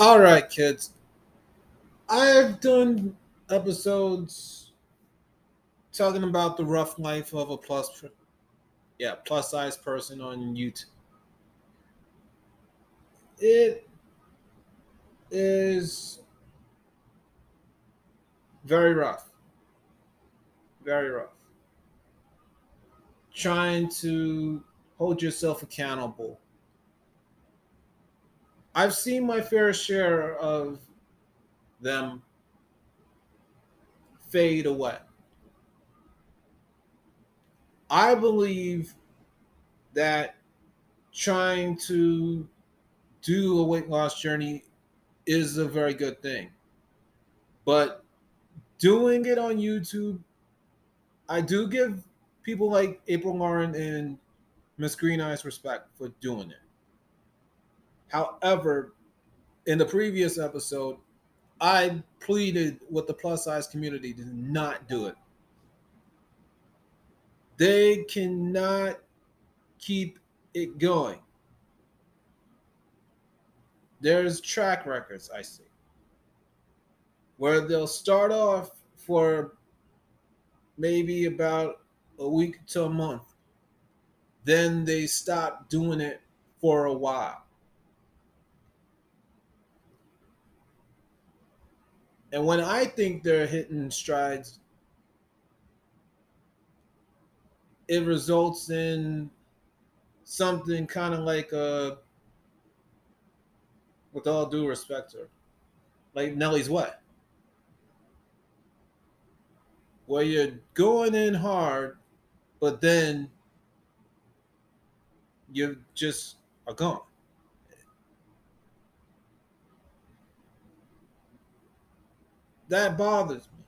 All right, kids. I've done episodes talking about the rough life of a plus, yeah, plus size person on YouTube. It is very rough. Very rough. Trying to hold yourself accountable. I've seen my fair share of them fade away. I believe that trying to do a weight loss journey is a very good thing. But doing it on YouTube, I do give people like April Lauren and Miss Green Eyes respect for doing it. However, in the previous episode, I pleaded with the plus size community to not do it. They cannot keep it going. There's track records I see where they'll start off for maybe about a week to a month. Then they stop doing it for a while. And when I think they're hitting strides, it results in something kind of like a, with all due respect to her, like Nelly's what? Where you're going in hard, but then you just are gone. That bothers me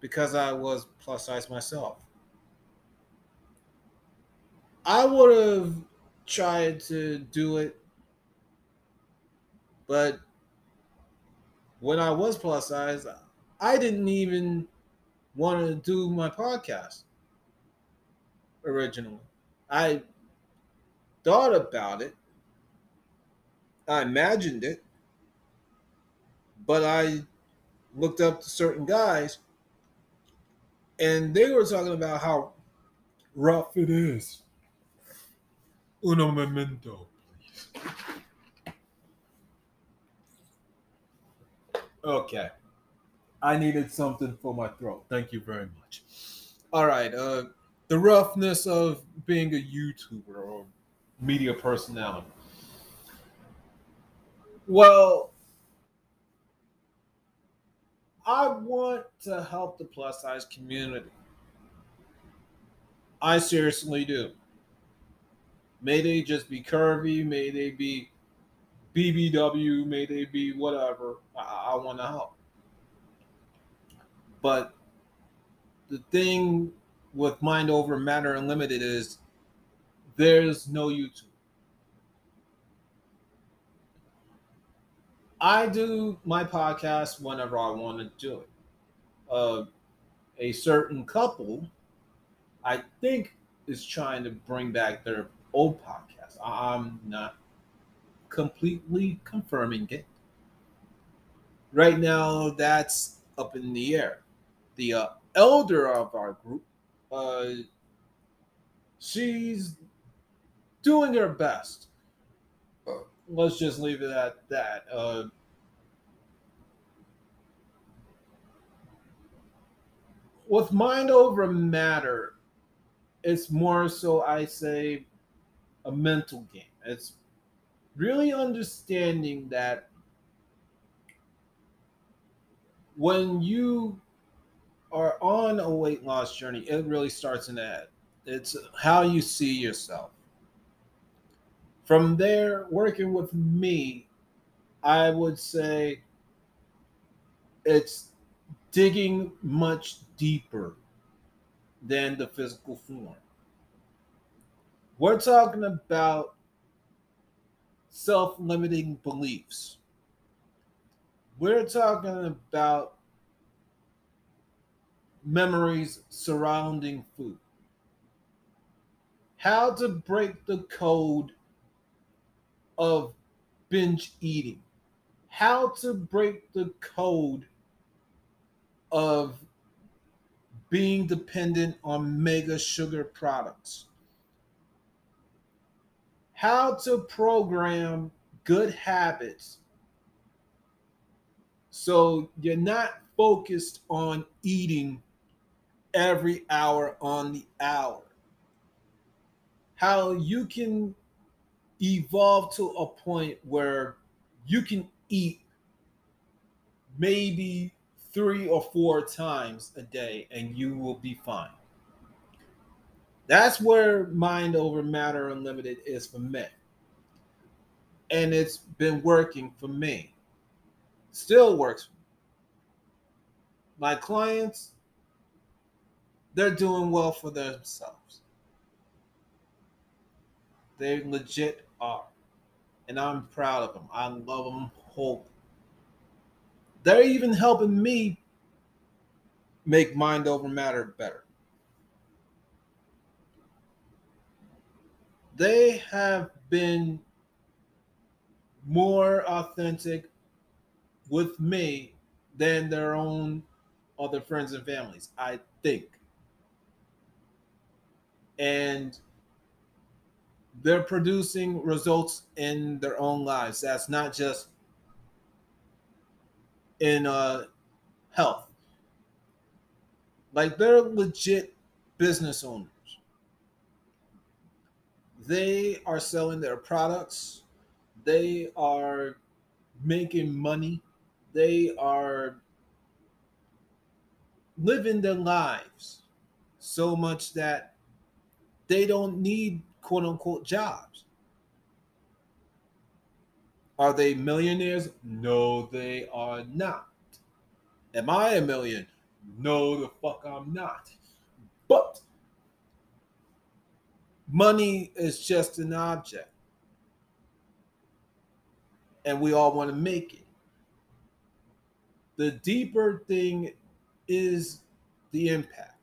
because I was plus size myself. I would have tried to do it, but when I was plus size, I didn't even want to do my podcast originally. I thought about it, I imagined it, but I looked up to certain guys, and they were talking about how rough it is. Uno memento, please. Okay. I needed something for my throat. Thank you very much. All right. Uh, the roughness of being a YouTuber or media personality. Well, I want to help the plus size community. I seriously do. May they just be curvy, may they be BBW, may they be whatever. I, I want to help. But the thing with Mind Over Matter Unlimited is there's no YouTube. I do my podcast whenever I want to do it. Uh, a certain couple, I think, is trying to bring back their old podcast. I'm not completely confirming it. Right now, that's up in the air. The uh, elder of our group, uh, she's doing her best let's just leave it at that. Uh, with mind over matter, it's more so I say a mental game. It's really understanding that when you are on a weight loss journey, it really starts in that. It's how you see yourself. From there, working with me, I would say it's digging much deeper than the physical form. We're talking about self limiting beliefs. We're talking about memories surrounding food. How to break the code of binge eating, how to break the code of being dependent on mega sugar products. How to program good habits so you're not focused on eating every hour on the hour. How you can evolve to a point where you can eat maybe three or four times a day and you will be fine. That's where Mind Over Matter Unlimited is for me. And it's been working for me. Still works. My clients, they're doing well for themselves. They legit are. And I'm proud of them. I love them whole. They're even helping me make mind over matter better. They have been more authentic with me than their own other friends and families, I think. And they're producing results in their own lives. That's not just in uh, health. Like they're legit business owners. They are selling their products. They are making money. They are living their lives so much that they don't need quote unquote jobs. Are they millionaires? No, they are not. Am I a million? No, the fuck I'm not. But money is just an object. And we all want to make it. The deeper thing is the impact.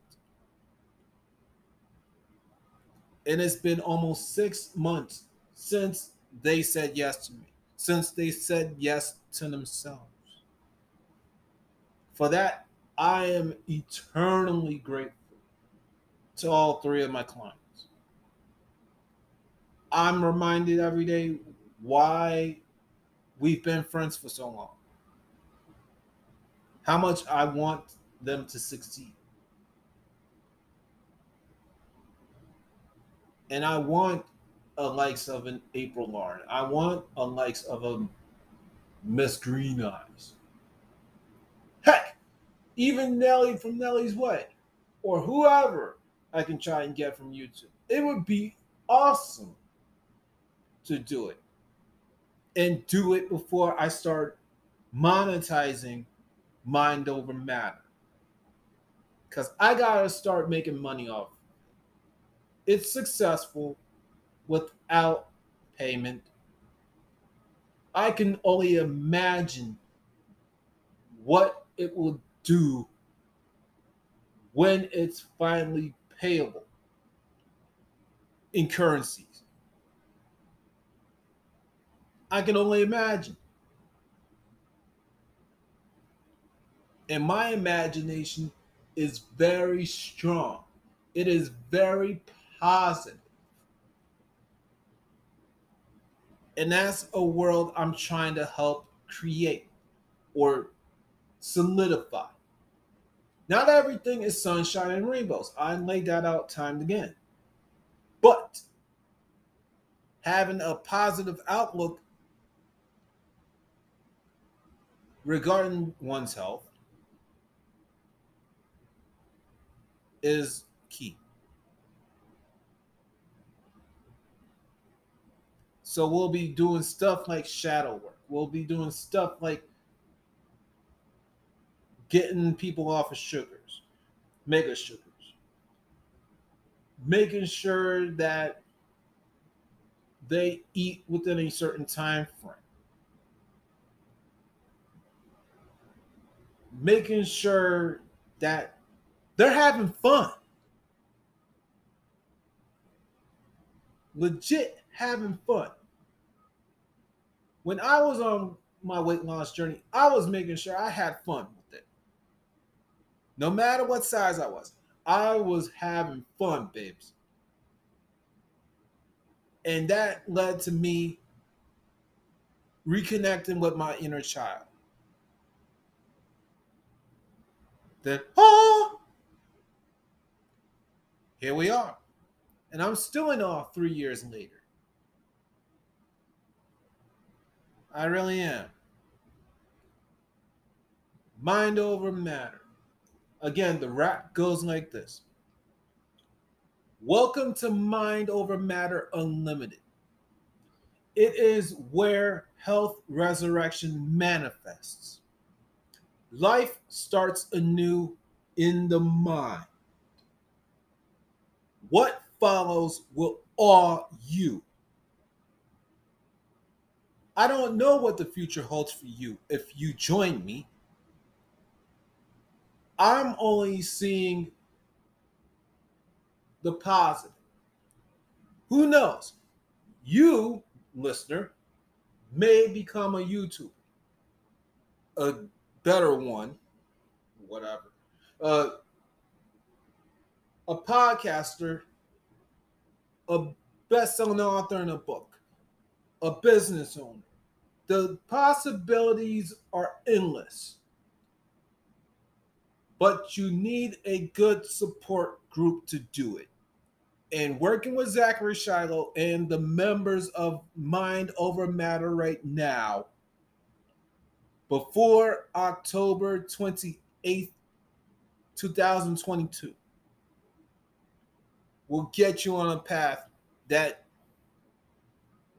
And it's been almost six months since they said yes to me, since they said yes to themselves. For that, I am eternally grateful to all three of my clients. I'm reminded every day why we've been friends for so long. How much I want them to succeed. And I want a likes of an April Lauren. I want a likes of a Miss Green Eyes. Heck, even Nelly from Nelly's Way, or whoever I can try and get from YouTube. It would be awesome to do it and do it before I start monetizing mind over matter. Because I got to start making money off. It's successful without payment. I can only imagine what it will do when it's finally payable in currencies. I can only imagine. And my imagination is very strong. It is very positive. And that's a world I'm trying to help create or solidify. Not everything is sunshine and rainbows. I laid that out time and again. But having a positive outlook regarding one's health is key. So we'll be doing stuff like shadow work. We'll be doing stuff like getting people off of sugars, mega sugars, making sure that they eat within a certain time frame. Making sure that they're having fun. Legit having fun. When I was on my weight loss journey, I was making sure I had fun with it. No matter what size I was, I was having fun, babes. And that led to me reconnecting with my inner child. Then, oh, here we are. And I'm still in awe three years later. I really am. Mind over matter. Again, the rap goes like this Welcome to Mind Over Matter Unlimited. It is where health resurrection manifests. Life starts anew in the mind. What follows will awe you. I don't know what the future holds for you if you join me. I'm only seeing the positive. Who knows? You, listener, may become a YouTuber, a better one, whatever, uh, a podcaster, a best-selling author in a book, a business owner. The possibilities are endless. But you need a good support group to do it. And working with Zachary Shiloh and the members of Mind Over Matter right now, before October 28th, 2022, will get you on a path that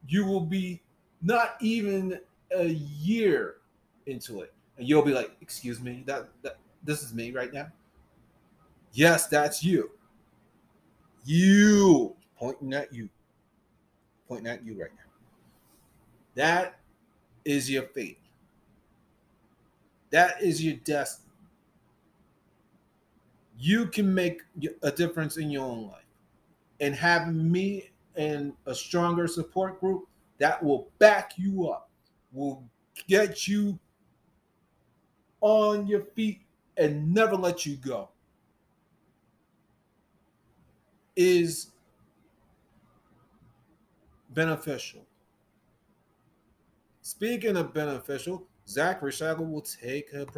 you will be not even a year into it. And you'll be like, excuse me, that, that this is me right now. Yes, that's you. You pointing at you. Pointing at you right now. That is your fate. That is your destiny. You can make a difference in your own life. And having me and a stronger support group that will back you up, will get you on your feet and never let you go is beneficial. Speaking of beneficial, Zachary Shackle will take a break.